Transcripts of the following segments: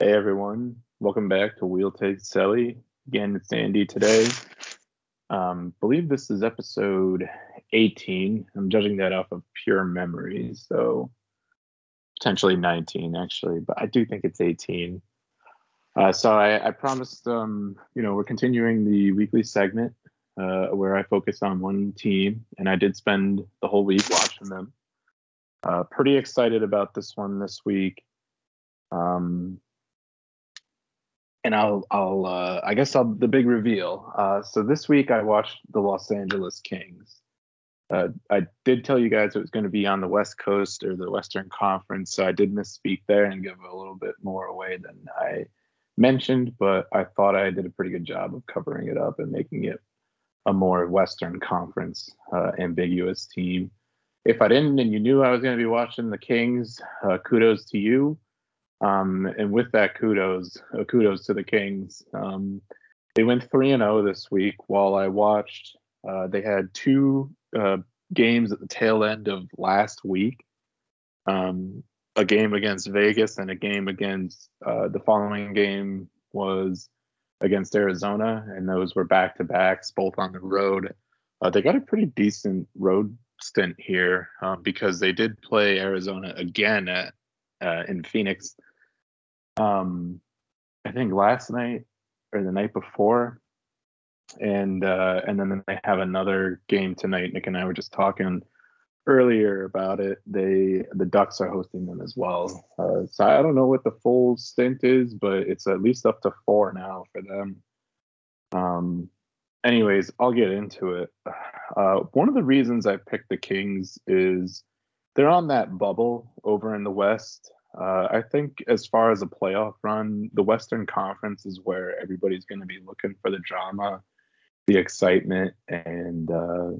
Hey everyone, welcome back to Wheel Take Selly. Again, it's Andy today. Um, believe this is episode 18. I'm judging that off of pure memory, so potentially 19 actually, but I do think it's 18. Uh, so I, I promised, um, you know, we're continuing the weekly segment uh, where I focus on one team, and I did spend the whole week watching them. Uh, pretty excited about this one this week. Um, and I'll I'll uh, I guess I'll the big reveal. Uh, so this week I watched the Los Angeles Kings. Uh, I did tell you guys it was going to be on the West Coast or the Western Conference, so I did misspeak there and give a little bit more away than I mentioned. But I thought I did a pretty good job of covering it up and making it a more Western Conference uh, ambiguous team. If I didn't and you knew I was going to be watching the Kings, uh, kudos to you. Um, and with that, kudos, uh, kudos to the Kings. Um, they went three and zero oh this week. While I watched, uh, they had two uh, games at the tail end of last week. Um, a game against Vegas and a game against uh, the following game was against Arizona, and those were back to backs, both on the road. Uh, they got a pretty decent road stint here um, because they did play Arizona again at uh, in Phoenix. Um, I think last night or the night before, and uh, and then they have another game tonight. Nick and I were just talking earlier about it. They the Ducks are hosting them as well. Uh, so I don't know what the full stint is, but it's at least up to four now for them. Um, anyways, I'll get into it. Uh, one of the reasons I picked the Kings is they're on that bubble over in the West. Uh, I think as far as a playoff run, the Western Conference is where everybody's going to be looking for the drama, the excitement, and uh,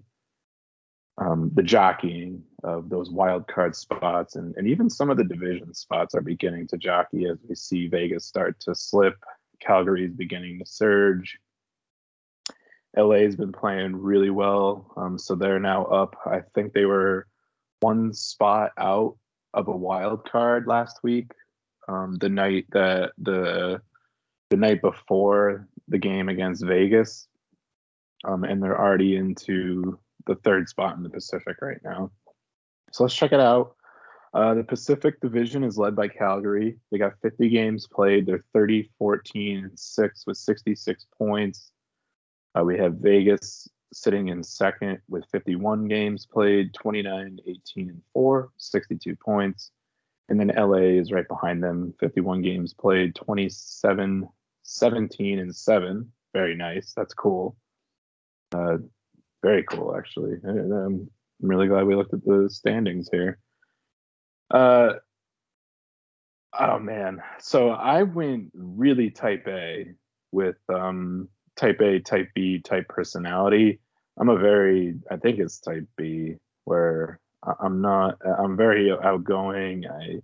um, the jockeying of those wild card spots. And, and even some of the division spots are beginning to jockey as we see Vegas start to slip. Calgary is beginning to surge. LA's been playing really well. Um, so they're now up. I think they were one spot out of a wild card last week. Um, the night that the the night before the game against Vegas, um, and they're already into the third spot in the Pacific right now. So let's check it out. Uh, the Pacific Division is led by Calgary. They got 50 games played. They're 30, 14, and 6 with 66 points. Uh, we have Vegas sitting in second with 51 games played, 29, 18, and 4, 62 points. And then LA is right behind them, 51 games played, 27, 17, and 7. Very nice. That's cool. Uh, very cool, actually. I'm really glad we looked at the standings here. Uh, oh, man. So I went really type A with um, type A, type B, type personality. I'm a very, I think it's type B, where I'm not, I'm very outgoing. I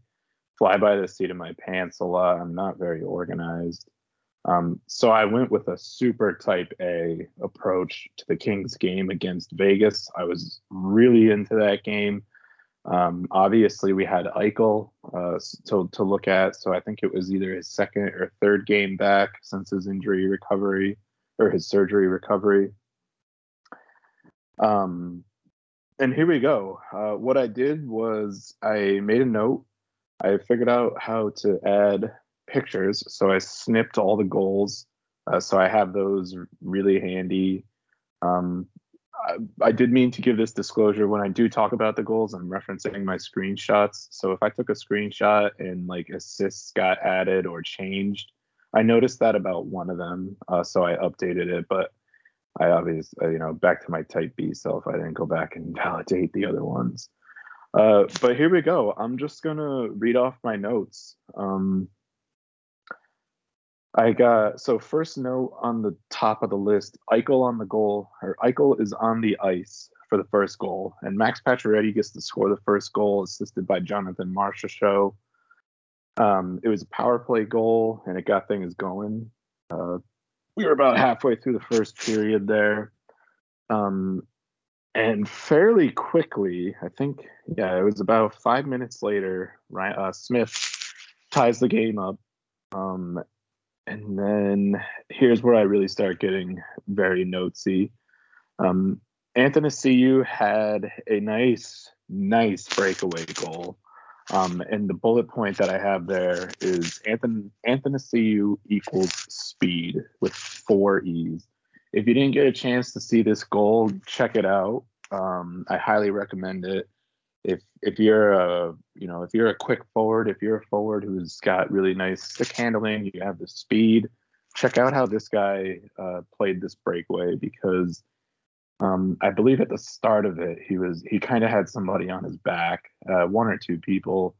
fly by the seat of my pants a lot. I'm not very organized. Um, so I went with a super type A approach to the Kings game against Vegas. I was really into that game. Um, obviously, we had Eichel uh, to, to look at. So I think it was either his second or third game back since his injury recovery or his surgery recovery. Um, and here we go. Uh, what I did was I made a note. I figured out how to add pictures. So I snipped all the goals. Uh, so I have those really handy. Um, I, I, did mean to give this disclosure when I do talk about the goals. I'm referencing my screenshots. So if I took a screenshot and like assists got added or changed, I noticed that about one of them. Uh, so I updated it. But I obviously, uh, you know, back to my type B self, I didn't go back and validate the other ones. Uh, but here we go. I'm just gonna read off my notes. Um, I got so first note on the top of the list, Eichel on the goal, or Eichel is on the ice for the first goal, and Max Pacioretty gets to score the first goal, assisted by Jonathan Marchessault. Um, it was a power play goal, and it got things going. Uh, we were about halfway through the first period there. Um, and fairly quickly, I think, yeah, it was about five minutes later, right? Uh, Smith ties the game up Um, and then here's where I really start getting very notesy. Um, Athanasiou had a nice, nice breakaway goal. Um, and the bullet point that I have there is Anthony Athanasiou equals speed with four E's. If you didn't get a chance to see this goal, check it out. Um, I highly recommend it. If if you're a you know if you're a quick forward, if you're a forward who's got really nice stick handling, you have the speed. Check out how this guy uh, played this breakaway because um, I believe at the start of it, he was he kind of had somebody on his back, uh, one or two people,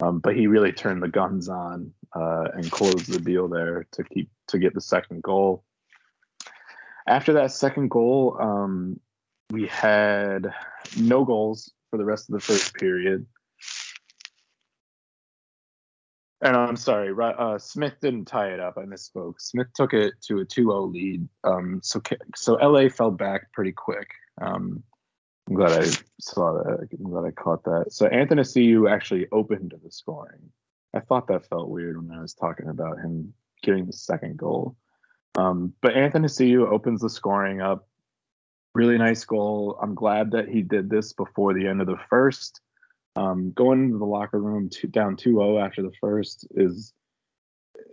um, but he really turned the guns on uh, and closed the deal there to keep to get the second goal. After that second goal, um, we had no goals for the rest of the first period. And I'm sorry, uh, Smith didn't tie it up. I misspoke. Smith took it to a 2-0 lead. Um, so so LA fell back pretty quick. Um, I'm glad I saw that. I'm glad I caught that. So Athanasiou actually opened the scoring. I thought that felt weird when I was talking about him getting the second goal. Um, but Athanasiou opens the scoring up. Really nice goal. I'm glad that he did this before the end of the first. Um, going into the locker room down 2-0 after the first is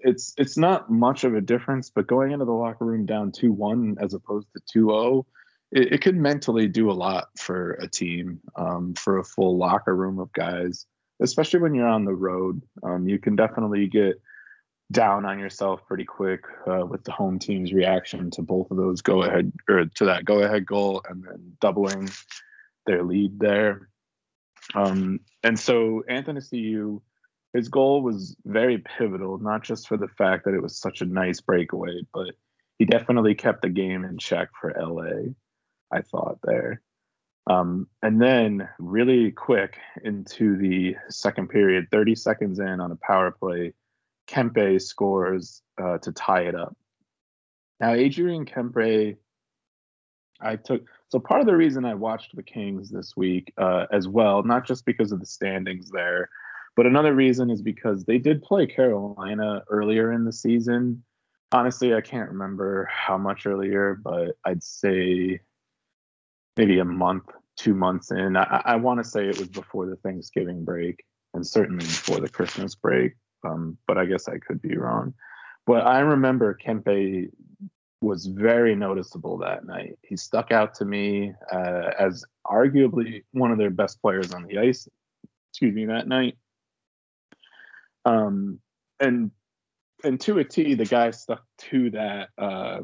it's it's not much of a difference, but going into the locker room down 2-1 as opposed to 2-0, it, it could mentally do a lot for a team, um, for a full locker room of guys, especially when you're on the road. Um, you can definitely get down on yourself pretty quick uh, with the home team's reaction to both of those go ahead or to that go ahead goal and then doubling their lead there. Um, and so Athanasiou, his goal was very pivotal, not just for the fact that it was such a nice breakaway, but he definitely kept the game in check for LA, I thought there. Um, and then, really quick into the second period, 30 seconds in on a power play, Kempe scores uh, to tie it up. Now, Adrian Kempe I took so part of the reason I watched the Kings this week uh, as well, not just because of the standings there, but another reason is because they did play Carolina earlier in the season. Honestly, I can't remember how much earlier, but I'd say maybe a month, two months in. I, I want to say it was before the Thanksgiving break and certainly before the Christmas break, um, but I guess I could be wrong. But I remember Kempe was very noticeable that night. He stuck out to me uh, as arguably one of their best players on the ice. Excuse me, that night. Um, and and to a T, the guy stuck to that uh,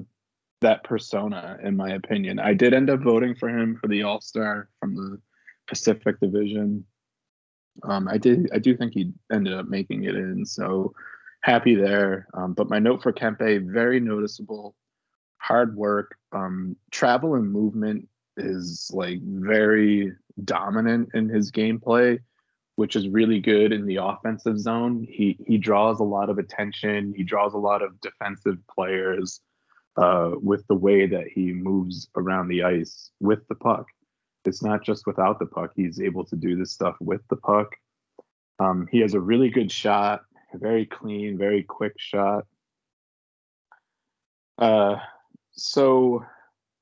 that persona, in my opinion. I did end up voting for him for the All Star from the Pacific Division. Um, I did. I do think he ended up making it in, so happy there. Um, but my note for Kempe, very noticeable hard work. Um, travel and movement is like very dominant in his gameplay, which is really good in the offensive zone. He he draws a lot of attention. He draws a lot of defensive players uh, with the way that he moves around the ice with the puck. It's not just without the puck. He's able to do this stuff with the puck. Um, he has a really good shot, very clean, very quick shot. Uh, so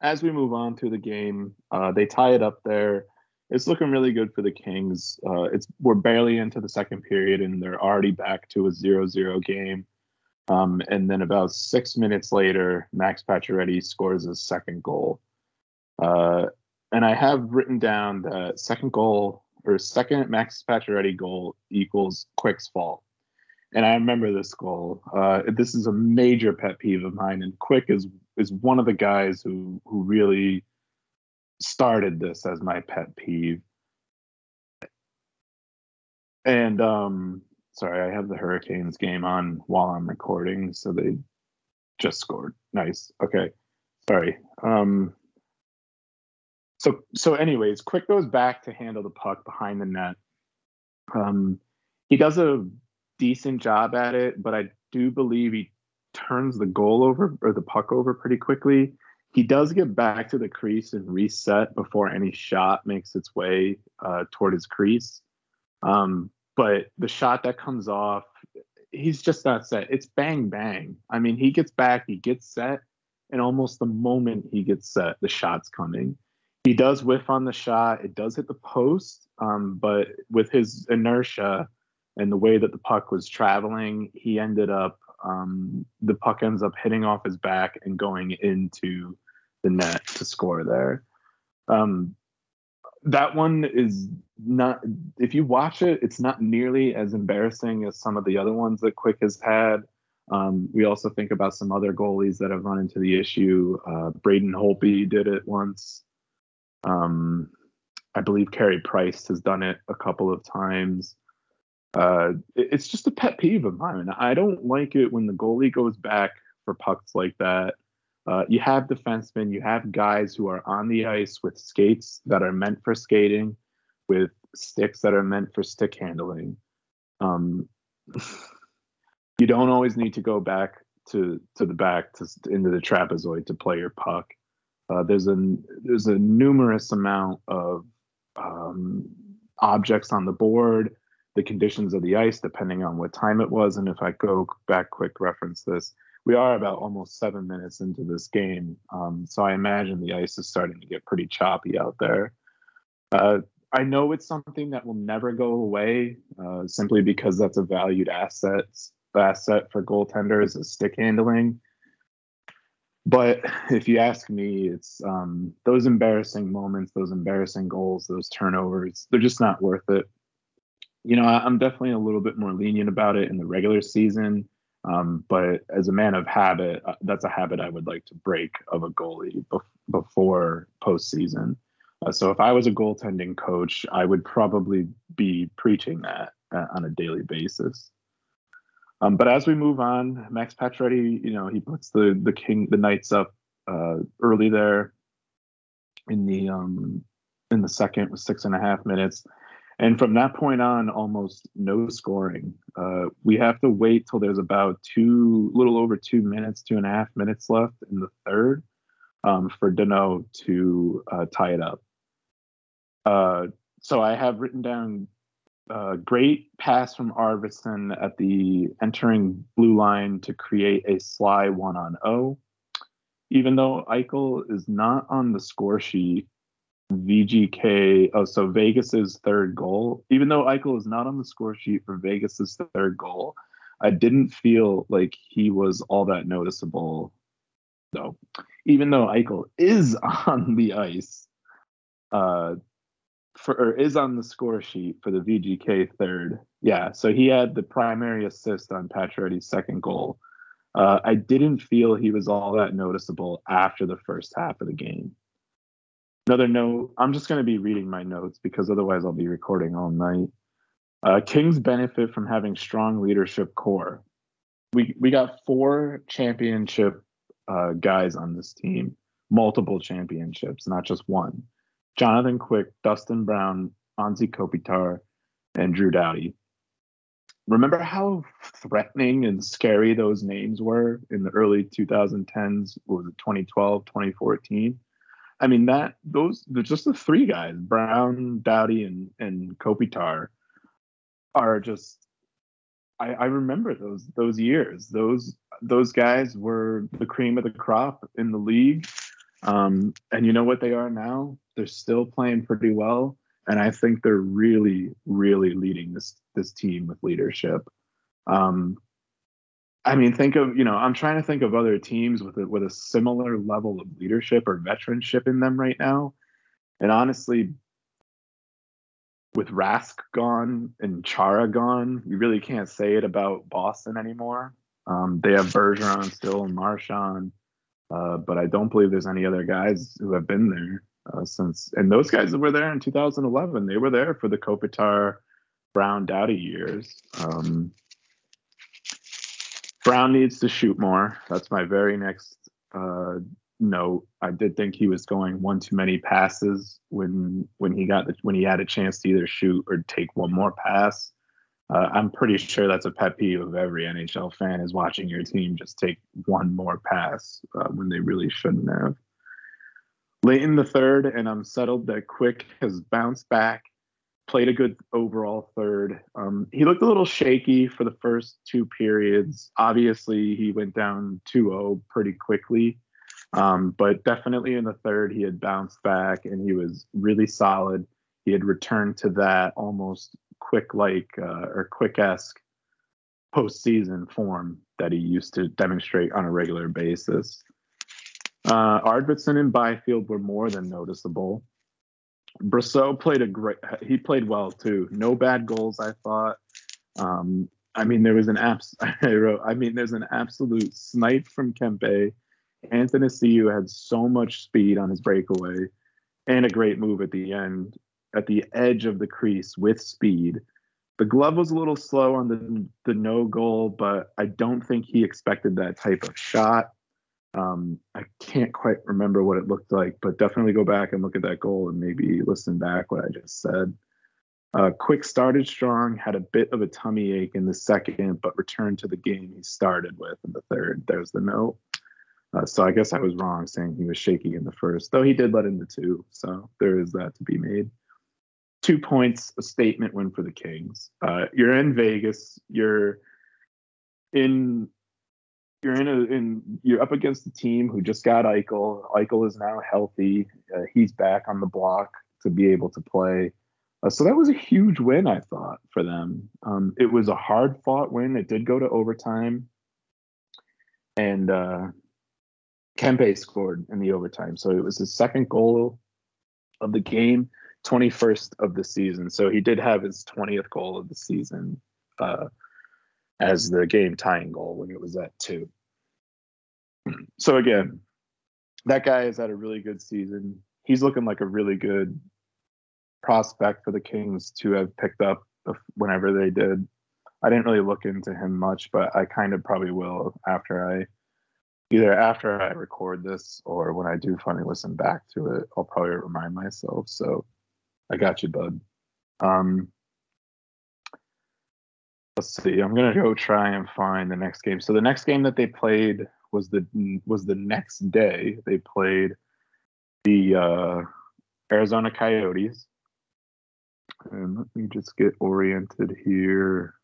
as we move on through the game, uh, they tie it up there. It's looking really good for the Kings. Uh, it's we're barely into the second period, and they're already back to a 0-0 game. Um, and then about six minutes later, Max Pacioretty scores his second goal. Uh, and I have written down that second goal or second Max Pacioretty goal equals Quick's fault and I remember this goal. Uh, this is a major pet peeve of mine, and Quick is is one of the guys who who really started this as my pet peeve. And um, sorry, I have the Hurricanes game on while I'm recording, so they just scored. Nice. Okay, sorry. Um, so so, anyways, Quick goes back to handle the puck behind the net. Um, he does a decent job at it, but I do believe he turns the goal over or the puck over pretty quickly. He does get back to the crease and reset before any shot makes its way uh, toward his crease. Um, but the shot that comes off, he's just not set. It's bang bang. I mean, he gets back, he gets set, and almost the moment he gets set, the shot's coming. He does whiff on the shot. It does hit the post, um, but with his inertia and the way that the puck was traveling, he ended up um, the puck ends up hitting off his back and going into the net to score there. Um, that one is not if you watch it it's not nearly as embarrassing as some of the other ones that quick has had. Um, we also think about some other goalies that have run into the issue. Uh, braden holtby did it once. Um, i believe Carey price has done it a couple of times uh, it's just a pet peeve of mine i don't like it when the goalie goes back for pucks like that uh, you have defensemen, you have guys who are on the ice with skates that are meant for skating, with sticks that are meant for stick handling. Um, you don't always need to go back to to the back to into the trapezoid to play your puck. Uh, there's a there's a numerous amount of um, objects on the board, the conditions of the ice, depending on what time it was, and if I go back quick reference this, we are about almost seven minutes into this game. Um, so I imagine the ice is starting to get pretty choppy out there. Uh, I know it's something that will never go away uh, simply because that's a valued asset asset for goaltenders is stick handling. But if you ask me, it's um, those embarrassing moments, those embarrassing goals, those turnovers, they're just not worth it. You know, I'm definitely a little bit more lenient about it in the regular season. Um, but as a man of habit, uh, that's a habit I would like to break of a goalie bef- before postseason. Uh, so if I was a goaltending coach, I would probably be preaching that uh, on a daily basis. Um, but as we move on, Max Pacioretty, you know, he puts the the king the Knights up uh, early there in the um, in the second with six and a half minutes. And from that point on, almost no scoring. Uh, we have to wait till there's about two, little over two minutes, two and a half minutes left in the third um, for Danault to uh, tie it up. Uh, so I have written down a uh, great pass from Arvidsson at the entering blue line to create a sly one on O. Even though Eichel is not on the score sheet, VGK. Oh, so Vegas's third goal. Even though Eichel is not on the score sheet for Vegas's third goal, I didn't feel like he was all that noticeable. Though, even though Eichel is on the ice, uh, for or is on the score sheet for the VGK third. Yeah, so he had the primary assist on Pacioretty's second goal. Uh, I didn't feel he was all that noticeable after the first half of the game. Another note, I'm just going to be reading my notes because otherwise I'll be recording all night. Uh, Kings benefit from having strong leadership core. We we got four championship uh, guys on this team, multiple championships, not just one. Jonathan Quick, Dustin Brown, Anze Kopitar, and Drew Doughty. Remember how threatening and scary those names were in the early 2010s? was it 2012, 2014? I mean that those just the three guys, Brown, Doughty, and and Kopitar, are just. I, I remember those those years. Those those guys were the cream of the crop in the league, um, and you know what they are now? They're still playing pretty well, and I think they're really, really leading this this team with leadership. Um, I mean, think of you know, I'm trying to think of other teams with a, with a similar level of leadership or veteranship in them right now, and honestly, with Rask gone and Chara gone, you really can't say it about Boston anymore. Um, they have Bergeron still and Marchand, uh, but I don't believe there's any other guys who have been there uh, since. And those guys were there in 2011, they were there for the Kopitar, Brown, Doughty years. Um, Brown needs to shoot more. That's my very next uh, note. I did think he was going one too many passes when when he got the, when he had a chance to either shoot or take one more pass. Uh, I'm pretty sure that's a pet peeve of every NHL fan is watching your team just take one more pass uh, when they really shouldn't have. Late in the third, and I'm settled that Quick has bounced back played a good overall third. Um, he looked a little shaky for the first two periods. Obviously, he went down 2 0 pretty quickly. Um, but definitely in the third, he had bounced back and he was really solid. He had returned to that almost quick like uh, or quick esque postseason form that he used to demonstrate on a regular basis. Uh, Arvidsson and Byfield were more than noticeable. Brosseau played a great. He played well too. No bad goals, I thought. Um, I mean, there was an abs. I wrote. I mean, there's an absolute snipe from Kempe. Athanasiou had so much speed on his breakaway, and a great move at the end, at the edge of the crease with speed. The glove was a little slow on the the no goal, but I don't think he expected that type of shot. Um, I can't quite remember what it looked like, but definitely go back and look at that goal and maybe listen back what I just said. Uh, Quick started strong, had a bit of a tummy ache in the second, but returned to the game he started with in the third. There's the note. Uh, so I guess I was wrong saying he was shaky in the first, though he did let in the two. So there is that to be made. Two points, a statement win for the Kings. Uh, you're in Vegas. You're in you're in a in you're up against a team who just got Eichel. Eichel is now healthy. Uh, he's back on the block to be able to play. Uh, so that was a huge win, I thought, for them. Um, it was a hard fought win. It did go to overtime, and uh, Kempe scored in the overtime. So it was his second goal of the game, 21st of the season. So he did have his 20th goal of the season. Uh, as the game tying goal when it was at two. So again, that guy has had a really good season. He's looking like a really good prospect for the Kings to have picked up whenever they did. I didn't really look into him much, but I kind of probably will after I either after I record this or when I do finally listen back to it, I'll probably remind myself. So I got you, bud. Um, let's see. I'm gonna go try and find the next game. So the next game that they played was the was the next day. They played the uh, Arizona Coyotes. And let me just get oriented here.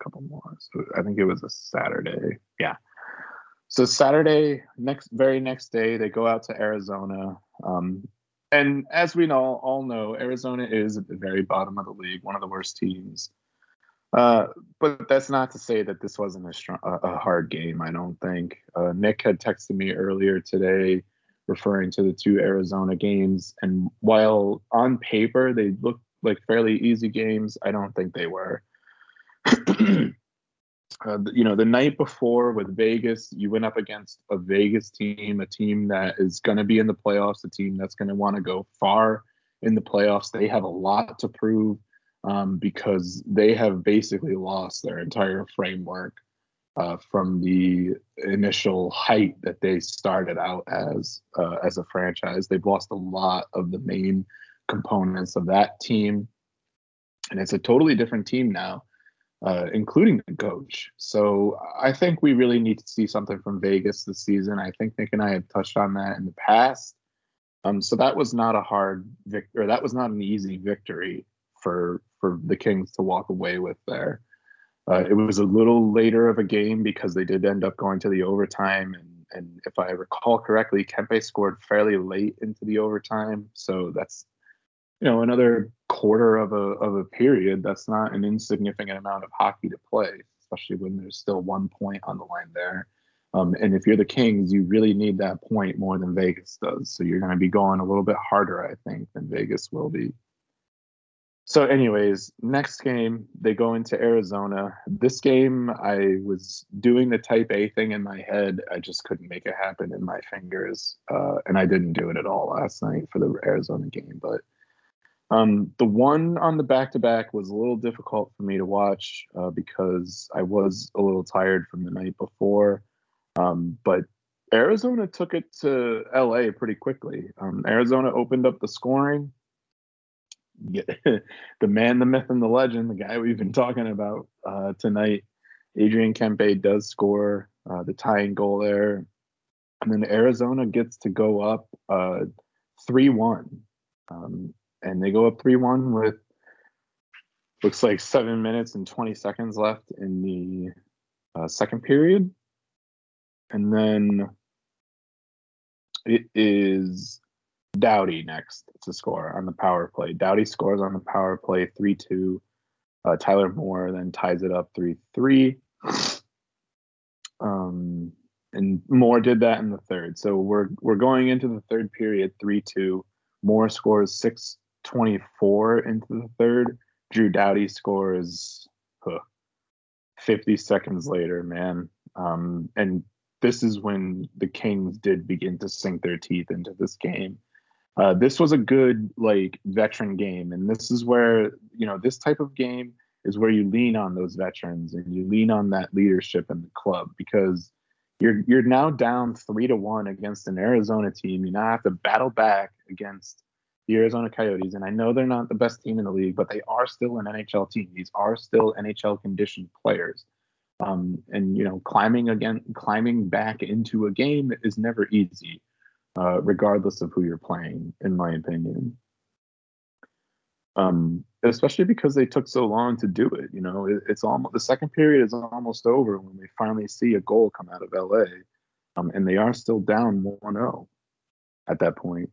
A couple more. So I think it was a Saturday. Yeah. So Saturday, next very next day, they go out to Arizona. Um, and as we know, all know, Arizona is at the very bottom of the league, one of the worst teams. Uh, but that's not to say that this wasn't a, strong, a, hard game. I don't think. Uh, Nick had texted me earlier today, referring to the two Arizona games, and while on paper they looked like fairly easy games, I don't think they were. uh, you know, the night before with Vegas, you went up against a Vegas team, a team that is going to be in the playoffs, a team that's going to want to go far in the playoffs. They have a lot to prove um, because they have basically lost their entire framework uh, from the initial height that they started out as uh, as a franchise. They've lost a lot of the main components of that team, and it's a totally different team now, uh, including the coach. So I think we really need to see something from Vegas this season. I think Nick and I have touched on that in the past. Um, so that was not a hard victory. That was not an easy victory for for the Kings to walk away with there. Uh, it was a little later of a game because they did end up going to the overtime, and and if I recall correctly, Kempe scored fairly late into the overtime, so that's you know another quarter of a of a period. That's not an insignificant amount of hockey to play, especially when there's still one point on the line there. Um, and if you're the Kings, you really need that point more than Vegas does. So you're going to be going a little bit harder, I think, than Vegas will be. So, anyways, next game they go into Arizona. This game, I was doing the Type A thing in my head. I just couldn't make it happen in my fingers, uh, and I didn't do it at all last night for the Arizona game. But um, the one on the back to back was a little difficult for me to watch uh, because I was a little tired from the night before. Um, but Arizona took it to LA pretty quickly. Um, Arizona opened up the scoring the man, the myth, and the legend, the guy we've been talking about uh, tonight, Adrian Kempe does score uh, the tying goal there. And then Arizona gets to go up uh, 3 1. Um, and they go up 3 1 with looks like seven minutes and 20 seconds left in the uh, second period. And then it is Doughty next to score on the power play. Doughty scores on the power play 3 2. Uh, Tyler Moore then ties it up 3 3. Um, and Moore did that in the third. So we're we're going into the third period 3 2. Moore scores 6 24 into the third. Drew Doughty scores huh, 50 seconds later, man. Um, and this is when the Kings did begin to sink their teeth into this game. Uh, this was a good like veteran game, and this is where you know this type of game is where you lean on those veterans and you lean on that leadership in the club because you're you're now down three to one against an Arizona team. You now have to battle back against the Arizona Coyotes, and I know they're not the best team in the league, but they are still an NHL team. These are still NHL conditioned players. Um, and you know, climbing again, climbing back into a game is never easy, uh, regardless of who you're playing, in my opinion. Um, especially because they took so long to do it. You know, it, it's almost the second period is almost over when we finally see a goal come out of LA, um, and they are still down 1-0 at that point.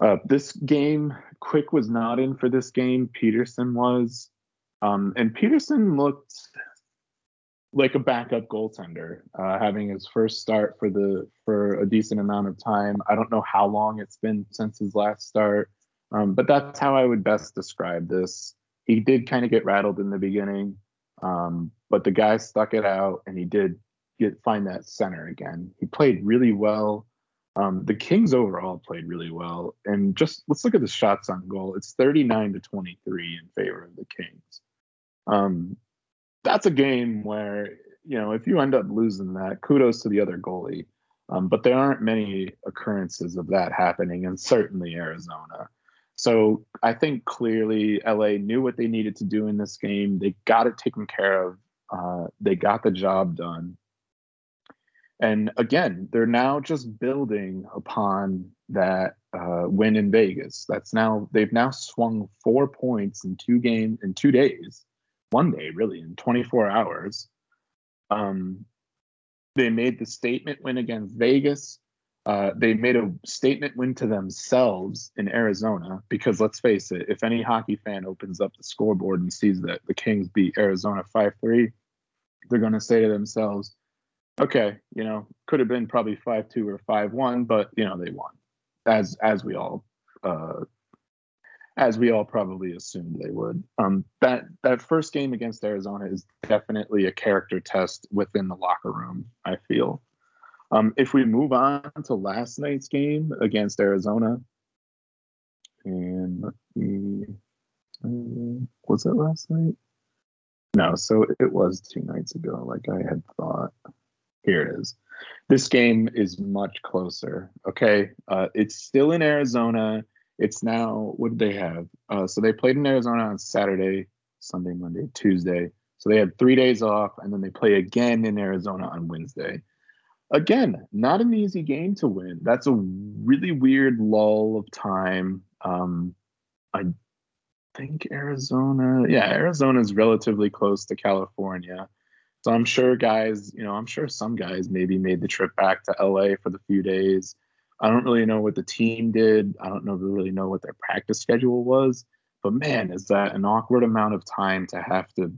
Uh, this game, Quick was not in for this game. Petersen was, um, and Petersen looked like a backup goaltender, uh, having his first start for the for a decent amount of time. I don't know how long it's been since his last start, um, but that's how I would best describe this. He did kind of get rattled in the beginning, um, but the guy stuck it out, and he did get find that center again. He played really well. Um, the Kings overall played really well, and just let's look at the shots on goal. It's 39 to 23 in favor of the Kings. Um, that's a game where you know if you end up losing that, kudos to the other goalie. Um, but there aren't many occurrences of that happening, and certainly Arizona. So I think clearly LA knew what they needed to do in this game. They got it taken care of. Uh, they got the job done. And again, they're now just building upon that uh, win in Vegas. That's now they've now swung four points in two games in two days one day, really, in 24 hours. Um, they made the statement win against Vegas. Uh, they made a statement win to themselves in Arizona because let's face it, if any hockey fan opens up the scoreboard and sees that the Kings beat Arizona 5 3, they're going to say to themselves, okay, you know, could have been probably 5 2 or 5 1, but, you know, they won, as, as we all uh, as we all probably assumed they would. Um, that that first game against Arizona is definitely a character test within the locker room. I feel. Um, if we move on to last night's game against Arizona, and was it last night? No, so it was two nights ago, like I had thought. Here it is. This game is much closer. Okay, uh, it's still in Arizona it's now what did they have? Uh, so they played in Arizona on Saturday, Sunday, Monday, Tuesday. So they had three days off, and then they play again in Arizona on Wednesday. Again, not an easy game to win. That's a really weird lull of time. Um, I think Arizona, yeah, Arizona is relatively close to California. So I'm sure guys, you know, I'm sure some guys maybe made the trip back to LA for the few days. I don't really know what the team did. I don't know really know what their practice schedule was. But man, is that an awkward amount of time to have to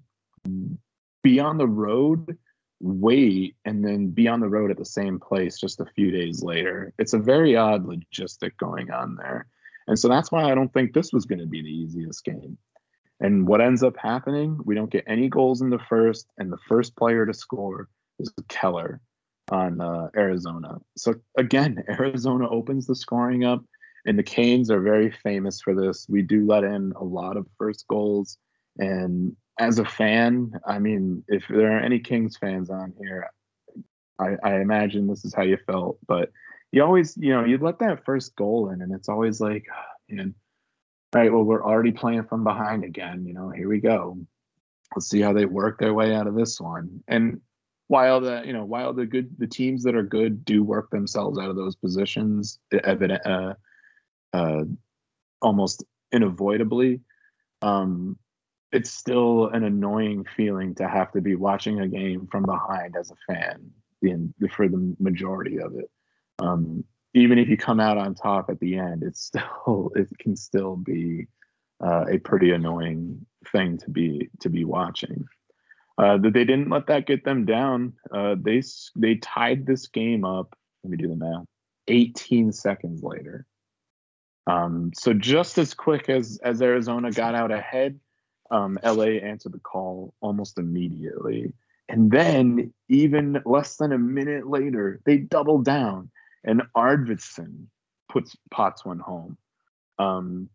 be on the road, wait, and then be on the road at the same place just a few days later. It's a very odd logistic going on there. And so that's why I don't think this was going to be the easiest game. And what ends up happening, we don't get any goals in the first, and the first player to score is Keller on uh, Arizona. So again, Arizona opens the scoring up, and the Canes are very famous for this. We do let in a lot of first goals, and as a fan, I mean, if there are any Kings fans on here, I, I imagine this is how you felt. But you always, you know, you let that first goal in, and it's always like, man, all right, well, we're already playing from behind again. You know, here we go. Let's see how they work their way out of this one. And while the you know while the good the teams that are good do work themselves out of those positions evident uh, uh, almost unavoidably um, it's still an annoying feeling to have to be watching a game from behind as a fan in, for the majority of it. Um, even if you come out on top at the end, it's still it can still be uh, a pretty annoying thing to be to be watching. Uh, that they didn't let that get them down. Uh, they they tied this game up. Let me do the math. 18 seconds later. Um, so just as quick as as Arizona got out ahead, um, LA answered the call almost immediately. And then, even less than a minute later, they doubled down, and Arvidsson puts pots one home. Um,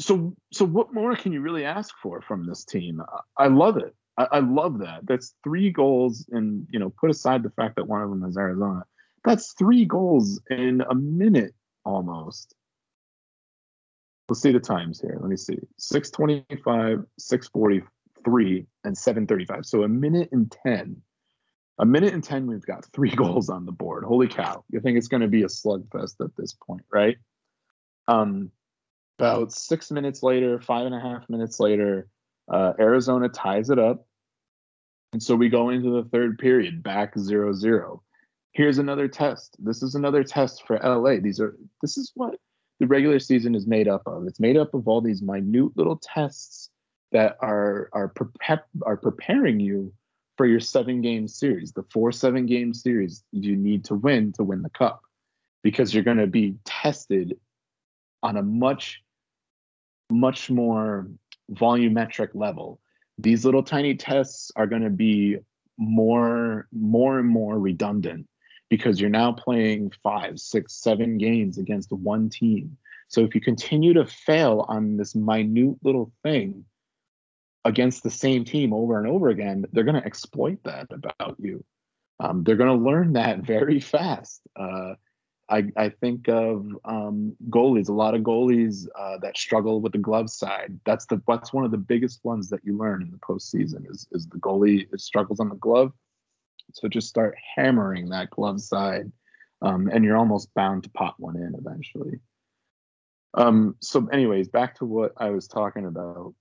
so, so what more can you really ask for from this team? I, I love it. I, I, love that. That's three goals, and you know, put aside the fact that one of them is Arizona. That's three goals in a minute almost. Let's see the times here. Let me see. 625, 643, and 735. So a minute and 10. A minute and 10, we've got three goals on the board. Holy cow. You think it's going to be a slugfest at this point, right? Um, about six minutes later, five and a half minutes later, uh, Arizona ties it up. And so we go into the third period, back 0 0. Here's another test. This is another test for LA. These are, this is what the regular season is made up of. It's made up of all these minute little tests that are are pre- are preparing you for your seven game series. The four seven game series you need to win to win the cup because you're going to be tested on a much much more volumetric level. These little tiny tests are going to be more more and more redundant because you're now playing five, six, seven games against one team. So if you continue to fail on this minute little thing against the same team over and over again, they're going to exploit that about you. Um, they're going to learn that very fast. Uh, I, I, think of um, goalies, a lot of goalies uh, that struggle with the glove side. That's the that's one of the biggest ones that you learn in the postseason is is the goalie struggles on the glove so just start hammering that glove side, um, and you're almost bound to pop one in eventually. Um, so, anyways, back to what I was talking about.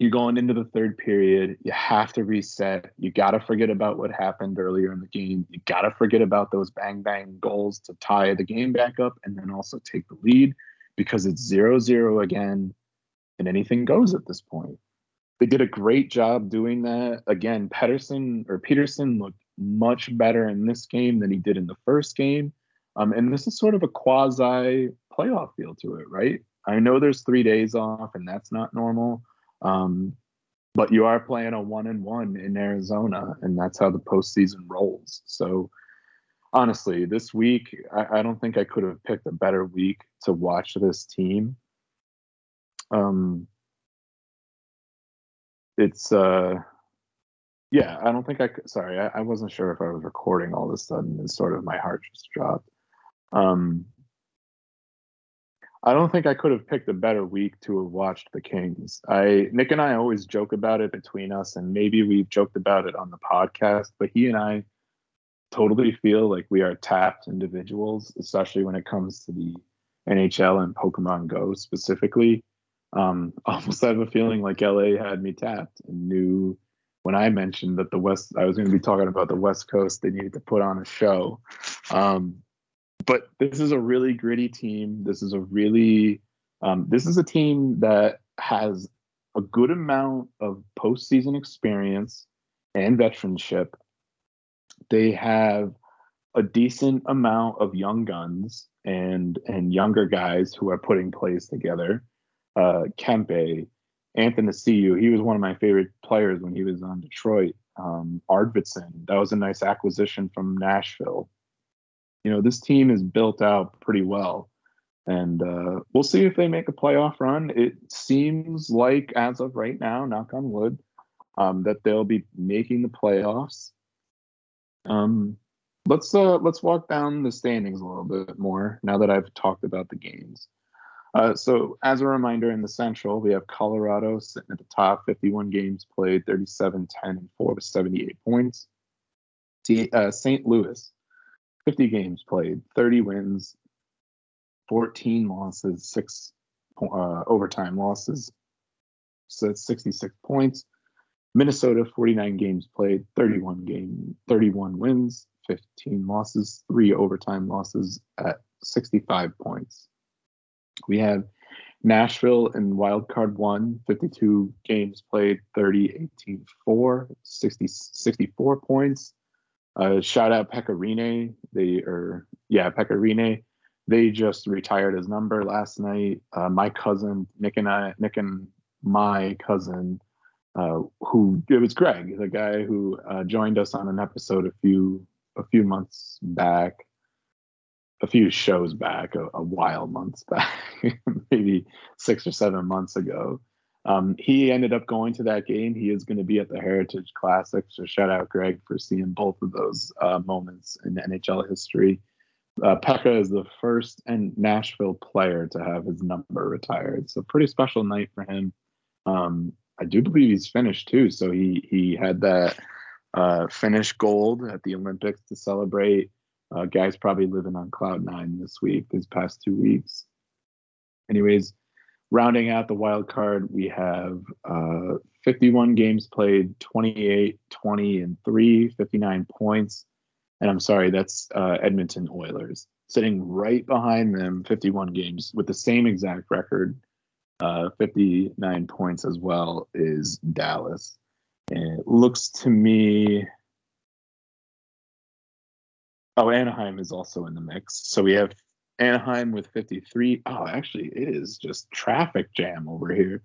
You're going into the third period. You have to reset. You got to forget about what happened earlier in the game. You got to forget about those bang bang goals to tie the game back up and then also take the lead because it's zero zero again and anything goes at this point they did a great job doing that. Again, Pedersen or Peterson looked much better in this game than he did in the first game. Um, and this is sort of a quasi playoff feel to it, right? I know there's three days off, and that's not normal. Um, but you are playing a one and one in Arizona, and that's how the postseason rolls. So honestly, this week, I, I don't think I could have picked a better week to watch this team. Um, it's uh yeah i don't think i could sorry I, I, wasn't sure if i was recording all of a sudden and sort of my heart just dropped um i don't think i could have picked a better week to have watched the kings i nick and i always joke about it between us and maybe we've joked about it on the podcast but he and i totally feel like we are tapped individuals especially when it comes to the nhl and pokemon go specifically um, almost have a feeling like LA had me tapped and knew when I mentioned that the West, I was going to be talking about the West Coast, they needed to put on a show. Um, but this is a really gritty team. This is a really, um, this is a team that has a good amount of postseason experience and veteranship. They have a decent amount of young guns and and younger guys who are putting plays together uh, Kempe, Athanasiou. He was one of my favorite players when he was on Detroit. Um, Arvidsson, that was a nice acquisition from Nashville. You know, this team is built out pretty well. And uh, we'll see if they make a playoff run. It seems like, as of right now, knock on wood, um, that they'll be making the playoffs. Um, let's uh, let's walk down the standings a little bit more now that I've talked about the games. Uh, so, as a reminder, in the Central, we have Colorado sitting at the top, 51 games played, 37, 10, and 4 with 78 points. Uh, St. Louis, 50 games played, 30 wins, 14 losses, six uh, overtime losses. So that's 66 points. Minnesota, 49 games played, 31 game, 31 wins, 15 losses, three overtime losses at 65 points. We have Nashville in wild card one, 52 games played, 30, 18, 4, 60, 64 points. Uh, shout out Pekka Rinne. They are, yeah, Pekka Rinne. They just retired his number last night. Uh, my cousin, Nick and I, Nick and my cousin, uh, who it was Greg, the guy who uh, joined us on an episode a few a few months back, a few shows back, a, a while months back, maybe six or seven months ago. Um, he ended up going to that game. He is going to be at the Heritage Classic. So shout out Greg for seeing both of those uh, moments in NHL history. Uh, Pekka is the first and Nashville player to have his number retired. So pretty special night for him. Um, I do believe he's finished too. So he he had that uh, gold at the Olympics to celebrate. Uh, guys probably living on cloud nine this week, these past two weeks. Anyways, rounding out the wild card, we have uh, 51 games played, 28, 20, and 3, 59 points. And I'm sorry, that's uh, Edmonton Oilers. Sitting right behind them, 51 games with the same exact record, uh, 59 points as well, is Dallas. And it looks to me. Oh, Anaheim is also in the mix. So we have Anaheim with 53. Oh, actually, it is just traffic jam over here.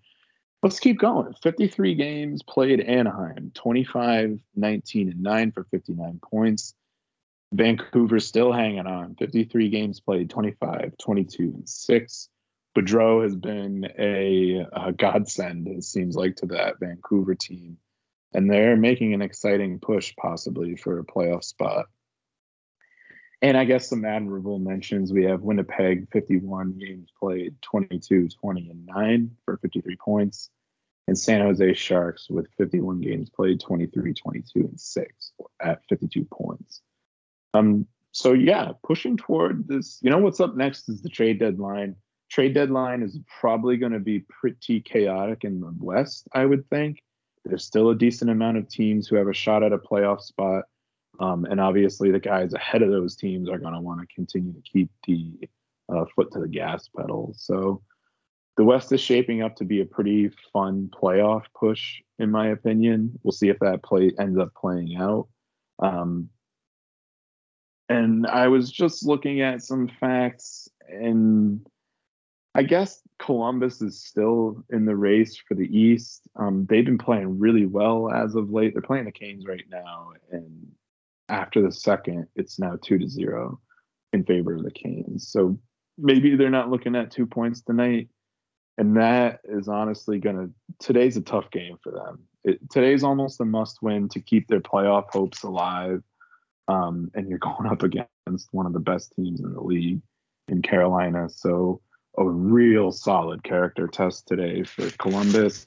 Let's keep going. 53 games played Anaheim, 25, 19, and 9 for 59 points. Vancouver still hanging on. 53 games played, 25, 22, and 6. Boudreau has been a, a godsend, it seems like, to that Vancouver team and they're making an exciting push possibly for a playoff spot. And I guess some admirable mentions. We have Winnipeg, 51 games played, 22, 20, and 9 for 53 points. And San Jose Sharks with 51 games played, 23, 22, and 6 at 52 points. Um, so yeah, pushing toward this. You know what's up next is the trade deadline. Trade deadline is probably going to be pretty chaotic in the West, I would think. There's still a decent amount of teams who have a shot at a playoff spot. Um, and obviously, the guys ahead of those teams are going to want to continue to keep the uh, foot to the gas pedal. So the West is shaping up to be a pretty fun playoff push, in my opinion. We'll see if that play ends up playing out. Um, and I was just looking at some facts, and I guess Columbus is still in the race for the East. Um, they've been playing really well as of late. They're playing the Canes right now, and after the second, it's now two to zero in favor of the Canes. So maybe they're not looking at two points tonight, and that is honestly gonna. Today's a tough game for them. It, today's almost a must-win to keep their playoff hopes alive. Um, and you're going up against one of the best teams in the league in Carolina, so a real solid character test today for Columbus.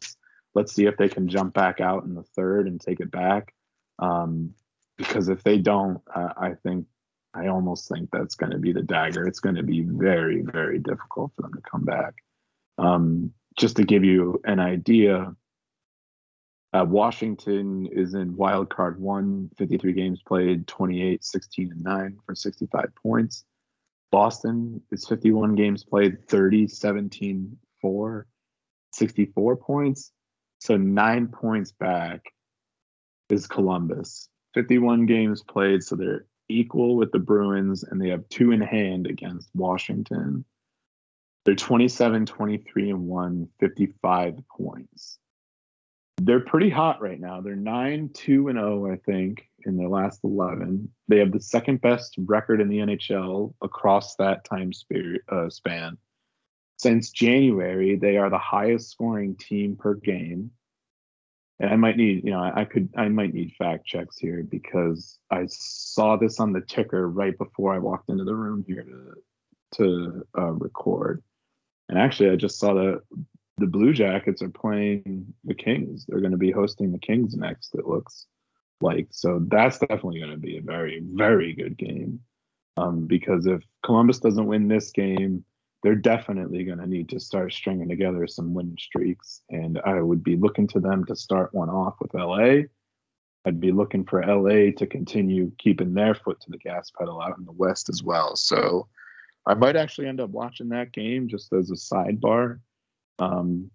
Let's see if they can jump back out in the third and take it back. Um, because if they don't, uh, I think I almost think that's going to be the dagger. It's going to be very, very difficult for them to come back. Um, just to give you an idea, uh, Washington is in wild card one, 53 games played, 28, 16, and 9 for 65 points. Boston is 51 games played, 30, 17, 4, 64 points. So nine points back is Columbus. 51 games played, so they're equal with the Bruins, and they have two in hand against Washington. They're 27, 23, and 1, 55 points. They're pretty hot right now. They're 9, 2, and 0, I think in their last 11. They have the second best record in the NHL across that time uh, span. Since January, they are the highest scoring team per game. And I might need, you know, I could, I might need fact checks here because I saw this on the ticker right before I walked into the room here to to uh, record. And actually, I just saw that the Blue Jackets are playing the Kings. They're going to be hosting the Kings next. It looks like so that's definitely going to be a very very good game um, because if Columbus doesn't win this game, they're definitely going to need to start stringing together some winning streaks. And I would be looking to them to start one off with LA. I'd be looking for LA to continue keeping their foot to the gas pedal out in the West as well. So I might actually end up watching that game just as a sidebar. Um,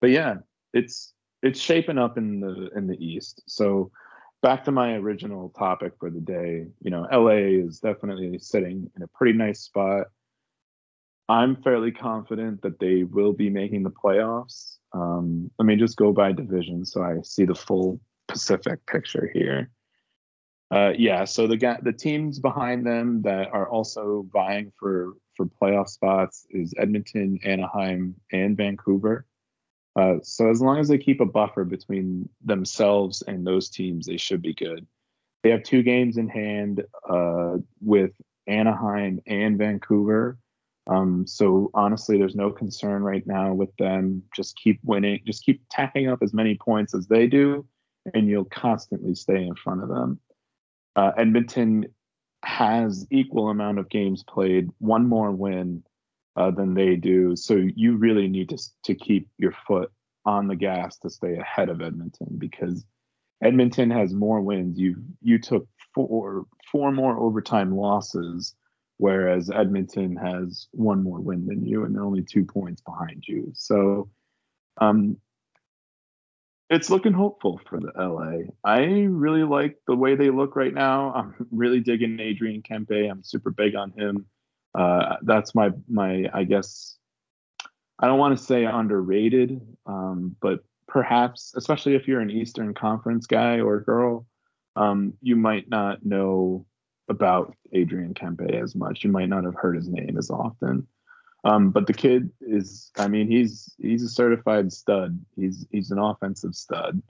but yeah, it's it's shaping up in the in the East. So back to my original topic for the day. You know, LA is definitely sitting in a pretty nice spot. I'm fairly confident that they will be making the playoffs. Um, let me just go by division so I see the full Pacific picture here. Uh, yeah, so the the teams behind them that are also vying for for playoff spots is Edmonton, Anaheim, and Vancouver. Uh, so as long as they keep a buffer between themselves and those teams, they should be good. They have two games in hand uh, with Anaheim and Vancouver. Um, so honestly, there's no concern right now with them. Just keep winning. Just keep tacking up as many points as they do, and you'll constantly stay in front of them. Uh, Edmonton has equal amount of games played, one more win uh, than they do. So you really need to to keep your foot on the gas to stay ahead of Edmonton because Edmonton has more wins. You you took four four more overtime losses, whereas Edmonton has one more win than you, and they're only two points behind you. So, um, it's looking hopeful for the LA. I really like the way they look right now. I'm really digging Adrian Kempe. I'm super big on him. Uh, that's my my I guess I don't want to say underrated, um, but perhaps especially if you're an Eastern Conference guy or girl, um, you might not know about Adrian Kempe as much. You might not have heard his name as often. Um, but the kid is, I mean, he's he's a certified stud. He's he's an offensive stud.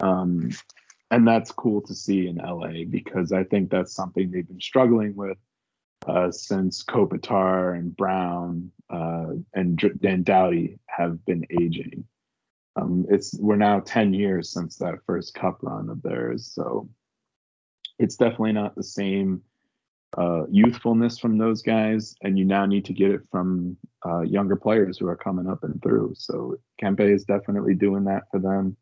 Um, and that's cool to see in LA because I think that's something they've been struggling with uh, since Kopitar and Brown uh, and Dan Doughty have been aging. Um, it's we're now 10 years since that first cup run of theirs, so it's definitely not the same uh, youthfulness from those guys, and you now need to get it from uh, younger players who are coming up and through. So Kempe is definitely doing that for them.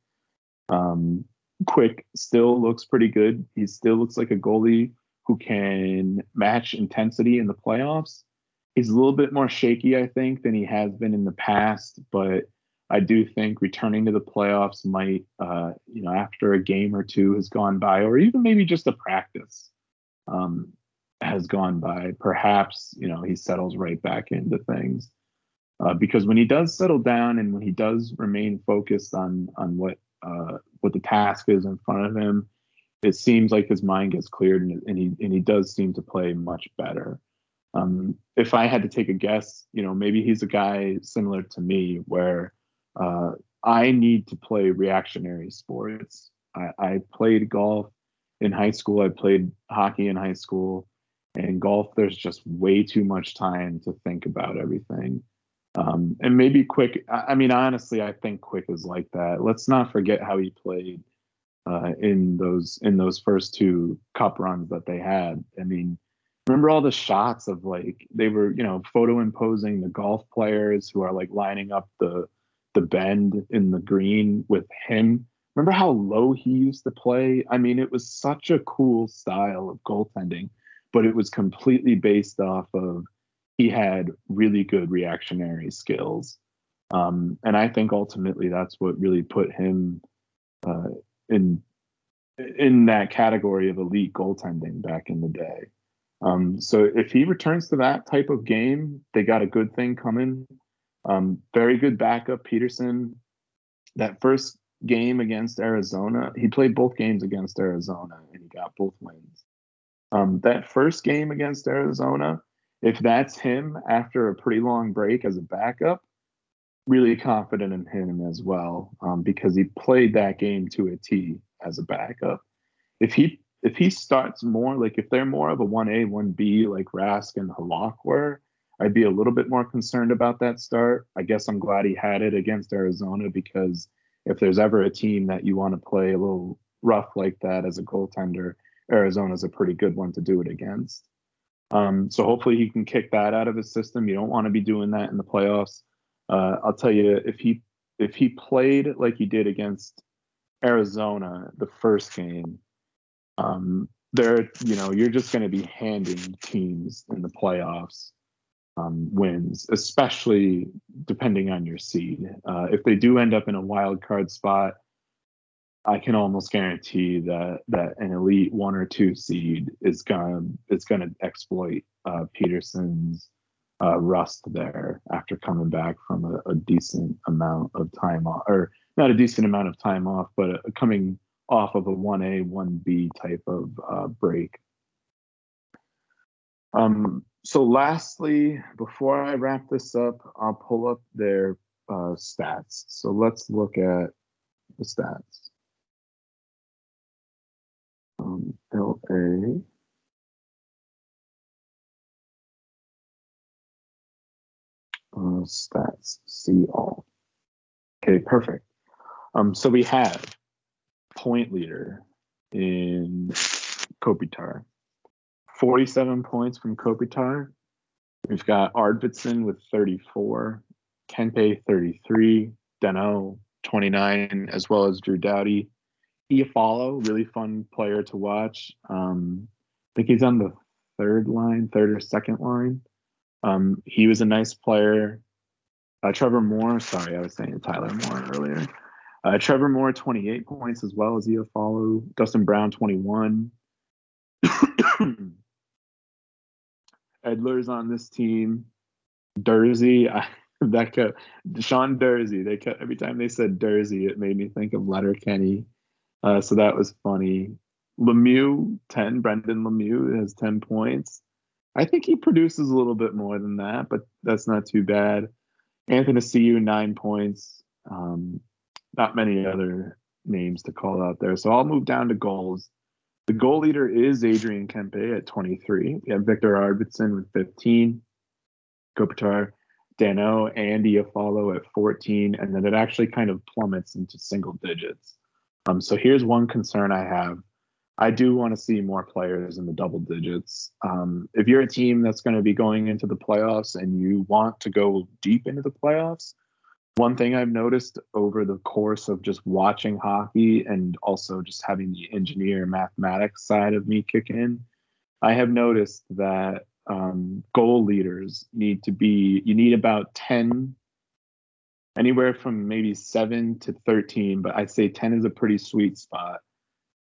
Um, Quick still looks pretty good. He still looks like a goalie who can match intensity in the playoffs. He's a little bit more shaky, I think, than he has been in the past, but I do think returning to the playoffs might, uh, you know, after a game or two has gone by, or even maybe just a practice um, has gone by, perhaps, you know, he settles right back into things. Uh, because when he does settle down and when he does remain focused on on what uh, what the task is in front of him, it seems like his mind gets cleared and, and he and he does seem to play much better. Um, if I had to take a guess, you know, maybe he's a guy similar to me where uh, I need to play reactionary sports. I, I, played golf in high school. I played hockey in high school. And golf, there's just way too much time to think about everything. Um, and maybe Quick, I mean, honestly, I think Quick is like that. Let's not forget how he played uh, in those in those first two cup runs that they had. I mean, remember all the shots of like they were you know photo imposing the golf players who are like lining up the the bend in the green with him. Remember how low he used to play? I mean, it was such a cool style of goaltending, but it was completely based off of he had really good reactionary skills. Um, and I think ultimately that's what really put him uh, in in that category of elite goaltending back in the day. Um, so if he returns to that type of game, they got a good thing coming. Um, very good backup, Petersen. That first game against Arizona, he played both games against Arizona and he got both wins. Um, that first game against Arizona, if that's him after a pretty long break as a backup, really confident in him as well um, because he played that game to a T as a backup. If he if he starts more like if they're more of a one A one B like Rask and Halak were, I'd be a little bit more concerned about that start. I guess I'm glad he had it against Arizona because if there's ever a team that you want to play a little rough like that as a goaltender, Arizona's a pretty good one to do it against. Um, so hopefully he can kick that out of his system. You don't want to be doing that in the playoffs. Uh, I'll tell you if he if he played like he did against Arizona the first game, um, there you know you're just going to be handing teams in the playoffs um, wins, especially depending on your seed. Uh, if they do end up in a wild card spot, I can almost guarantee that that an elite one or two seed is gonna is gonna exploit uh, Petersen's uh, rust there after coming back from a, a, decent amount of time off, or not a decent amount of time off, but coming off of a one A one B type of uh, break. Um, so lastly, before I wrap this up, I'll pull up their uh, stats. So let's look at the stats. Um, LA. Uh, stats, see all. Okay, perfect. Um, so we have point leader in Kopitar. 47 points from Kopitar. We've got Arvidsson with 34, Kempe 33, Danault 29, as well as Drew Doughty. Iafallo, really fun player to watch. Um, I think he's on the third line, third or second line. Um, he was a nice player. Uh, Trevor Moore, sorry, I was saying Tyler Moore earlier. Uh, Trevor Moore, 28 points as well as Iafallo. Dustin Brown, 21. Edler's on this team. Durzi, I, that kept Sean Durzi. They kept every time they said Durzi, it made me think of Letterkenny. Uh, so that was funny. Lemieux, 10. Brendan Lemieux has 10 points. I think he produces a little bit more than that, but that's not too bad. Athanasiou, nine points. Um, not many other names to call out there. So I'll move down to goals. The goal leader is Adrian Kempe at 23. We have Viktor Arvidsson with 15. Kopitar, Danault, and Iafallo at 14. And then it actually kind of plummets into single digits. Um, so here's one concern I have. I do want to see more players in the double digits. Um, if you're a team that's going to be going into the playoffs and you want to go deep into the playoffs, one thing I've noticed over the course of just watching hockey and also just having the engineer mathematics side of me kick in, I have noticed that um, goal leaders need to be, you need about 10, anywhere from maybe seven to 13, but I'd say 10 is a pretty sweet spot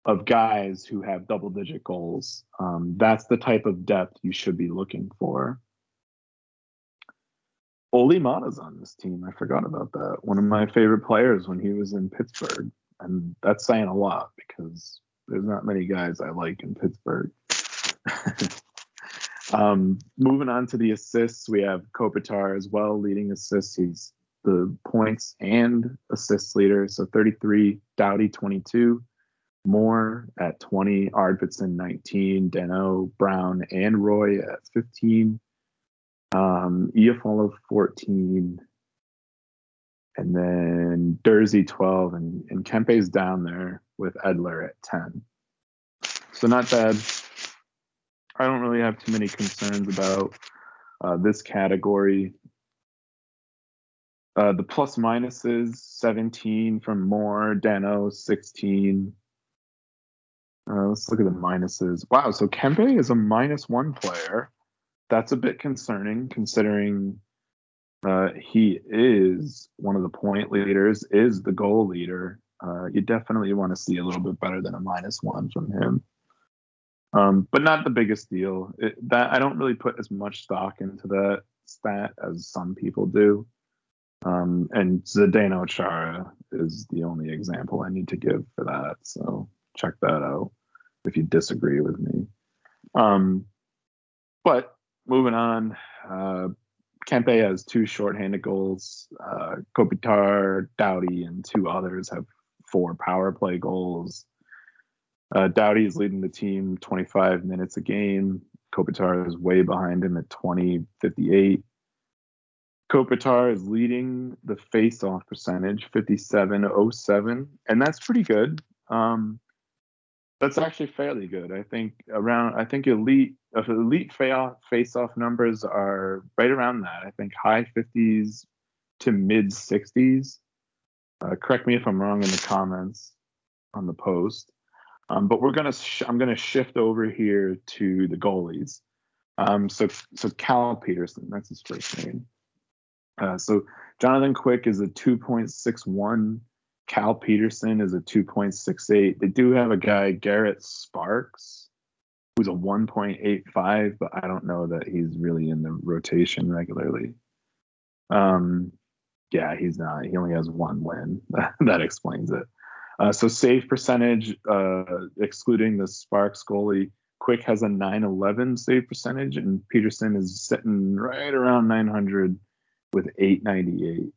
of guys who have double digit goals. Um, that's the type of depth you should be looking for. Olli Maatta's on this team. I forgot about that. One of my favorite players when he was in Pittsburgh. And that's saying a lot because there's not many guys I like in Pittsburgh. um, moving on to the assists, we have Kopitar as well, leading assists. He's the points and assists leader. So 33, Doughty 22, Moore at 20, Arvidsson 19, Danault, Brown, and Roy at 15 um, Iafallo 14, and then Durzi 12, and, and Kempe's down there with Edler at 10. So not bad. I don't really have too many concerns about uh, this category. Uh, the plus minuses 17 from Moore, Danault 16. Uh, let's look at the minuses. Wow, so Kempe is a minus one player that's a bit concerning considering uh, he is one of the point leaders, is the goal leader. Uh, you definitely want to see a little bit better than a minus one from him. Um, but not the biggest deal. It, that I don't really put as much stock into that stat as some people do. Um, and Zdeno Chara is the only example I need to give for that. So check that out if you disagree with me. Um, but moving on, uh, Kempe has two shorthanded goals. Uh, Kopitar, Doughty, and two others have four power play goals. Uh, Doughty is leading the team 25 minutes a game. Kopitar is way behind him at 20, 58. Kopitar is leading the face-off percentage, 57.07, and that's pretty good. Um, That's actually fairly good. I think around. I think elite elite face-off numbers are right around that. I think high 50s to mid 60s. Uh, correct me if I'm wrong in the comments on the post. Um, but we're gonna. Sh- I'm gonna shift over here to the goalies. Um, so so Cal Petersen, that's his first name. Uh, so Jonathan Quick is a 2.61. Cal Petersen is a 2.68. They do have a guy Garrett Sparks, who's a 1.85, but I don't know that he's really in the rotation regularly. Um, yeah, he's not. He only has one win. that explains it. Uh, so save percentage, uh, excluding the Sparks goalie, Quick has a 911 save percentage, and Petersen is sitting right around 900 with 898.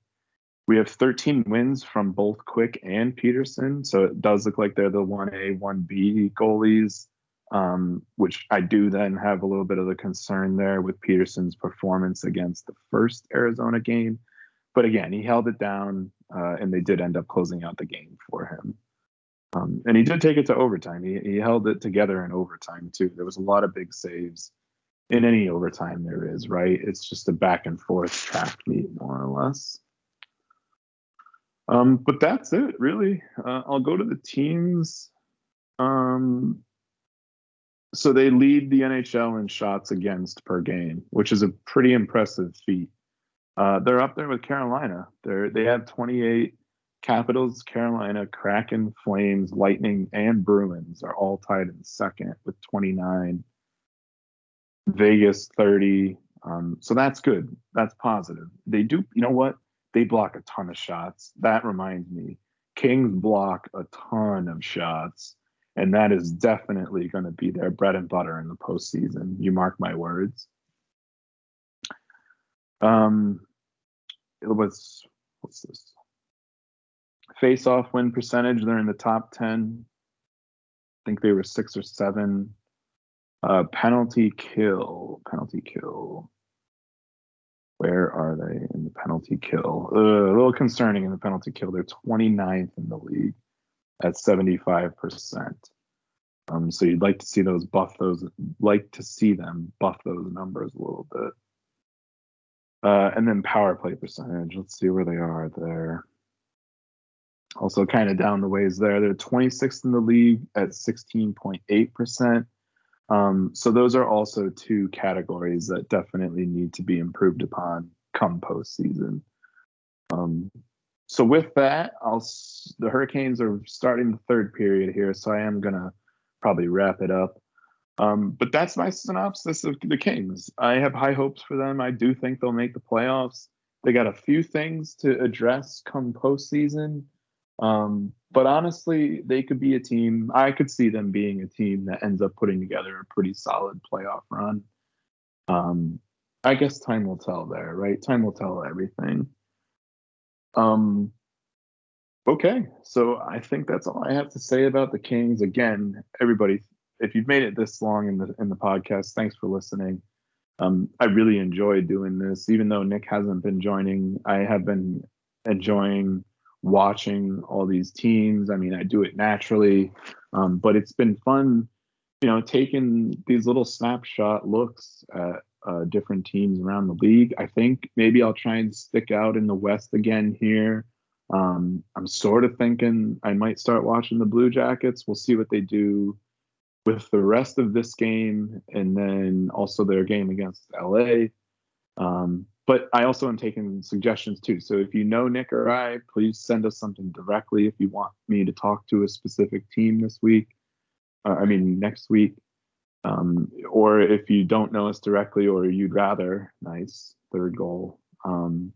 We have 13 wins from both Quick and Petersen, so it does look like they're the 1A, 1B goalies, um, which I do then have a little bit of the concern there with Petersen's performance against the first Arizona game. But again, he held it down, uh, and they did end up closing out the game for him. Um, and he did take it to overtime. He, he held it together in overtime too. There was a lot of big saves in any overtime there is, right? It's just a back and forth track meet, more or less. Um, but that's it, really. Uh, I'll go to the teams. Um, so they lead the NHL in shots against per game, which is a pretty impressive feat. Uh, they're up there with Carolina. They're they have 28 Capitals, Carolina, Kraken, Flames, Lightning, and Bruins are all tied in second with 29. Vegas 30. Um, so that's good. That's positive. They do, you know what? They block a ton of shots. That reminds me, Kings block a ton of shots, and that is definitely going to be their bread and butter in the postseason. You mark my words. Um, it was what's this? face off win percentage, they're in the top 10. I think they were six or seven. Uh, penalty kill, penalty kill. Where are they in the penalty kill? Uh, a little concerning in the penalty kill. They're 29th in the league at 75%. Um, so you'd like to see those buff those, like to see them buff those numbers a little bit. Uh, and then power play percentage. Let's see where they are there also kind of down the ways there. They're 26th in the league at 16.8%. Um, so those are also two categories that definitely need to be improved upon come postseason. Um, so with that, I'll the Hurricanes are starting the third period here, so I am gonna probably wrap it up. Um, but that's my synopsis of the Kings. I have high hopes for them. I do think they'll make the playoffs. They got a few things to address come postseason. Um, but honestly, they could be a team. I could see them being a team that ends up putting together a pretty solid playoff run. Um, I guess time will tell there, right? Time will tell everything. Um, okay, so I think that's all I have to say about the Kings. Again, everybody, if you've made it this long in the in the podcast, thanks for listening. Um, I really enjoy doing this, even though Nick hasn't been joining. I have been enjoying watching all these teams. I mean, I do it naturally, um, but it's been fun, you know, taking these little snapshot looks at uh, different teams around the league. I think maybe I'll try and stick out in the West again here. Um, I'm sort of thinking I might start watching the Blue Jackets. We'll see what they do with the rest of this game and then also their game against LA. Um, but I also am taking suggestions too. So if you know Nick or I, please send us something directly if you want me to talk to a specific team this week. Uh, I mean, next week. Um, or if you don't know us directly or you'd rather, nice, third goal. Um,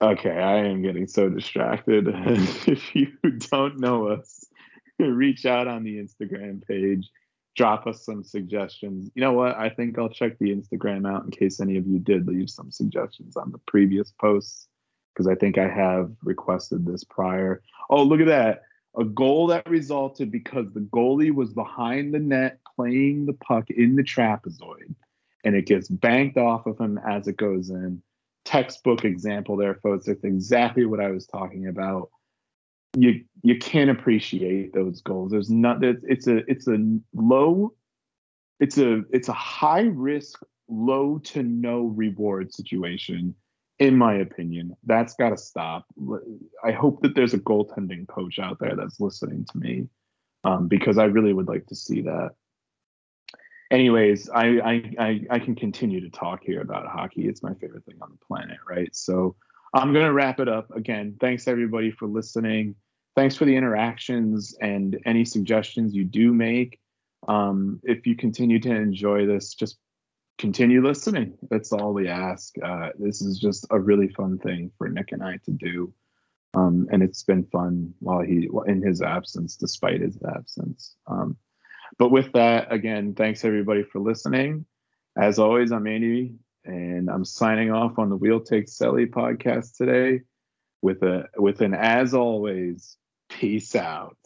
okay, I am getting so distracted. if you don't know us, reach out on the Instagram page drop us some suggestions. You know what? I think I'll check the Instagram out in case any of you did leave some suggestions on the previous posts because I think I have requested this prior. Oh, look at that. A goal that resulted because the goalie was behind the net playing the puck in the trapezoid and it gets banked off of him as it goes in. Textbook example there, folks. It's exactly what I was talking about. you you can't appreciate those goals. There's not it's, it's a it's a low it's a it's a high risk, low to no reward situation, in my opinion. That's got to stop. I hope that there's a goaltending coach out there that's listening to me, um, because I really would like to see that. Anyways, I, I I I can continue to talk here about hockey. It's my favorite thing on the planet, right? So I'm gonna wrap it up again. Thanks everybody for listening. Thanks for the interactions and any suggestions you do make. Um, if you continue to enjoy this, just continue listening. That's all we ask. Uh, this is just a really fun thing for Nick and I to do. Um, and it's been fun while he in his absence, despite his absence. Um, but with that, again, thanks everybody for listening. As always, I'm Andy, and I'm signing off on the Wheel Takes Celly podcast today with a with an as always, peace out.